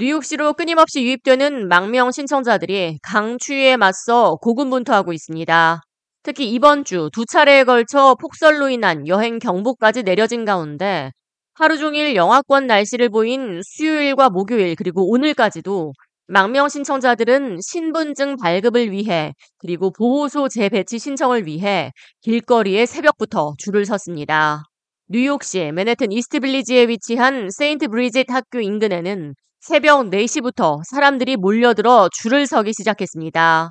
뉴욕시로 끊임없이 유입되는 망명 신청자들이 강추위에 맞서 고군분투하고 있습니다. 특히 이번 주 두 차례에 걸쳐 폭설로 인한 여행 경보까지 내려진 가운데 하루 종일 영하권 날씨를 보인 수요일과 목요일 그리고 오늘까지도 망명 신청자들은 신분증 발급을 위해 그리고 보호소 재배치 신청을 위해 길거리에 새벽부터 줄을 섰습니다. 뉴욕시 맨해튼 이스트빌리지에 위치한 세인트 브리짓 학교 인근에는 새벽 4시부터 사람들이 몰려들어 줄을 서기 시작했습니다.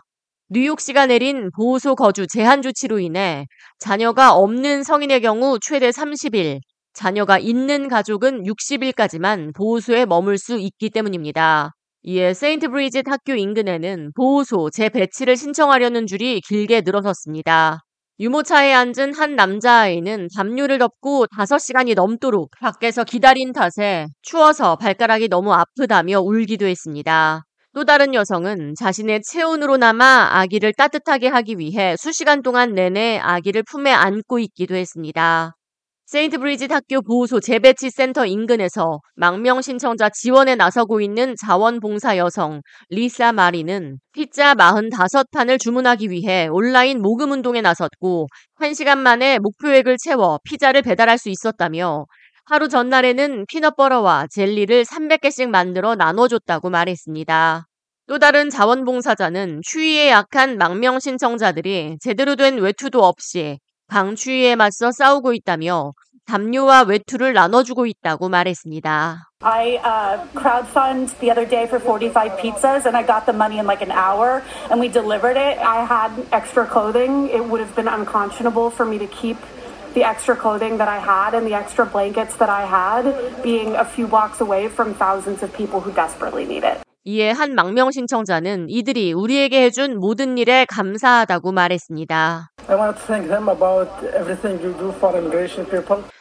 뉴욕시가 내린 보호소 거주 제한 조치로 인해 자녀가 없는 성인의 경우 최대 30일, 자녀가 있는 가족은 60일까지만 보호소에 머물 수 있기 때문입니다. 이에 세인트 브리짓 학교 인근에는 보호소 재배치를 신청하려는 줄이 길게 늘어섰습니다. 유모차에 앉은 한 남자아이는 담요를 덮고 5시간이 넘도록 밖에서 기다린 탓에 추워서 발가락이 너무 아프다며 울기도 했습니다. 또 다른 여성은 자신의 체온으로나마 아기를 따뜻하게 하기 위해 수시간 동안 내내 아기를 품에 안고 있기도 했습니다. 세인트 브리짓 학교 보호소 재배치 센터 인근에서 망명 신청자 지원에 나서고 있는 자원봉사 여성 리사 마리는 피자 45판을 주문하기 위해 온라인 모금 운동에 나섰고 1시간 만에 목표액을 채워 피자를 배달할 수 있었다며 하루 전날에는 피넛버터와 젤리를 300개씩 만들어 나눠줬다고 말했습니다. 또 다른 자원봉사자는 추위에 약한 망명 신청자들이 제대로 된 외투도 없이 방추위에 맞서 싸우고 있다며 담요와 외투를 나눠주고 있다고 말했습니다. I uh, crowdfund the other day for 45 pizzas and I got the money in like an hour and we delivered it. I had extra clothing. It would have been unconscionable for me to keep the extra clothing that I had and the extra blankets that I had being a few blocks away from thousands of people who desperately need it. 이에 한 망명 신청자는 이들이 우리에게 해준 모든 일에 감사하다고 말했습니다.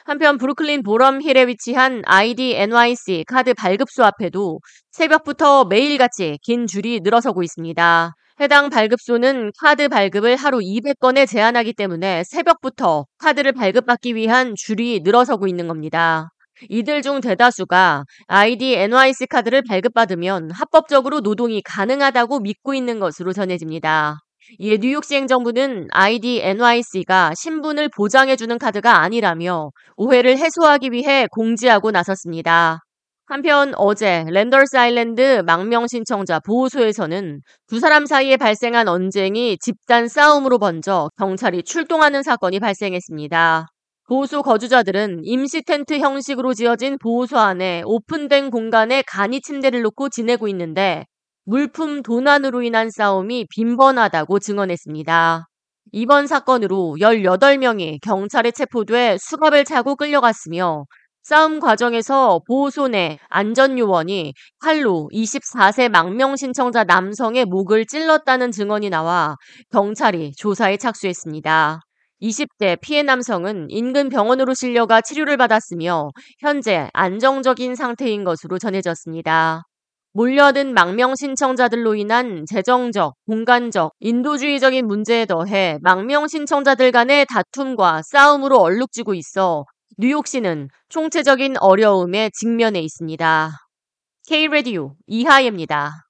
한편 브루클린 보럼 힐에 위치한 ID NYC 카드 발급소 앞에도 새벽부터 매일같이 긴 줄이 늘어서고 있습니다. 해당 발급소는 카드 발급을 하루 200건에 제한하기 때문에 새벽부터 카드를 발급받기 위한 줄이 늘어서고 있는 겁니다. 이들 중 대다수가 ID NYC 카드를 발급받으면 합법적으로 노동이 가능하다고 믿고 있는 것으로 전해집니다. 이에 뉴욕시 행정부는 ID NYC가 신분을 보장해주는 카드가 아니라며 오해를 해소하기 위해 공지하고 나섰습니다. 한편 어제 랜더스 아일랜드 망명 신청자 보호소에서는 두 사람 사이에 발생한 언쟁이 집단 싸움으로 번져 경찰이 출동하는 사건이 발생했습니다. 보호소 거주자들은 임시 텐트 형식으로 지어진 보호소 안에 오픈된 공간에 간이 침대를 놓고 지내고 있는데 물품 도난으로 인한 싸움이 빈번하다고 증언했습니다. 이번 사건으로 18명이 경찰에 체포돼 수갑을 차고 끌려갔으며 싸움 과정에서 보호소 내 안전요원이 칼로 24세 망명 신청자 남성의 목을 찔렀다는 증언이 나와 경찰이 조사에 착수했습니다. 20대 피해 남성은 인근 병원으로 실려가 치료를 받았으며 현재 안정적인 상태인 것으로 전해졌습니다. 몰려든 망명 신청자들로 인한 재정적, 공간적, 인도주의적인 문제에 더해 망명 신청자들 간의 다툼과 싸움으로 얼룩지고 있어 뉴욕시는 총체적인 어려움에 직면해 있습니다. K-Radio 이하예입니다.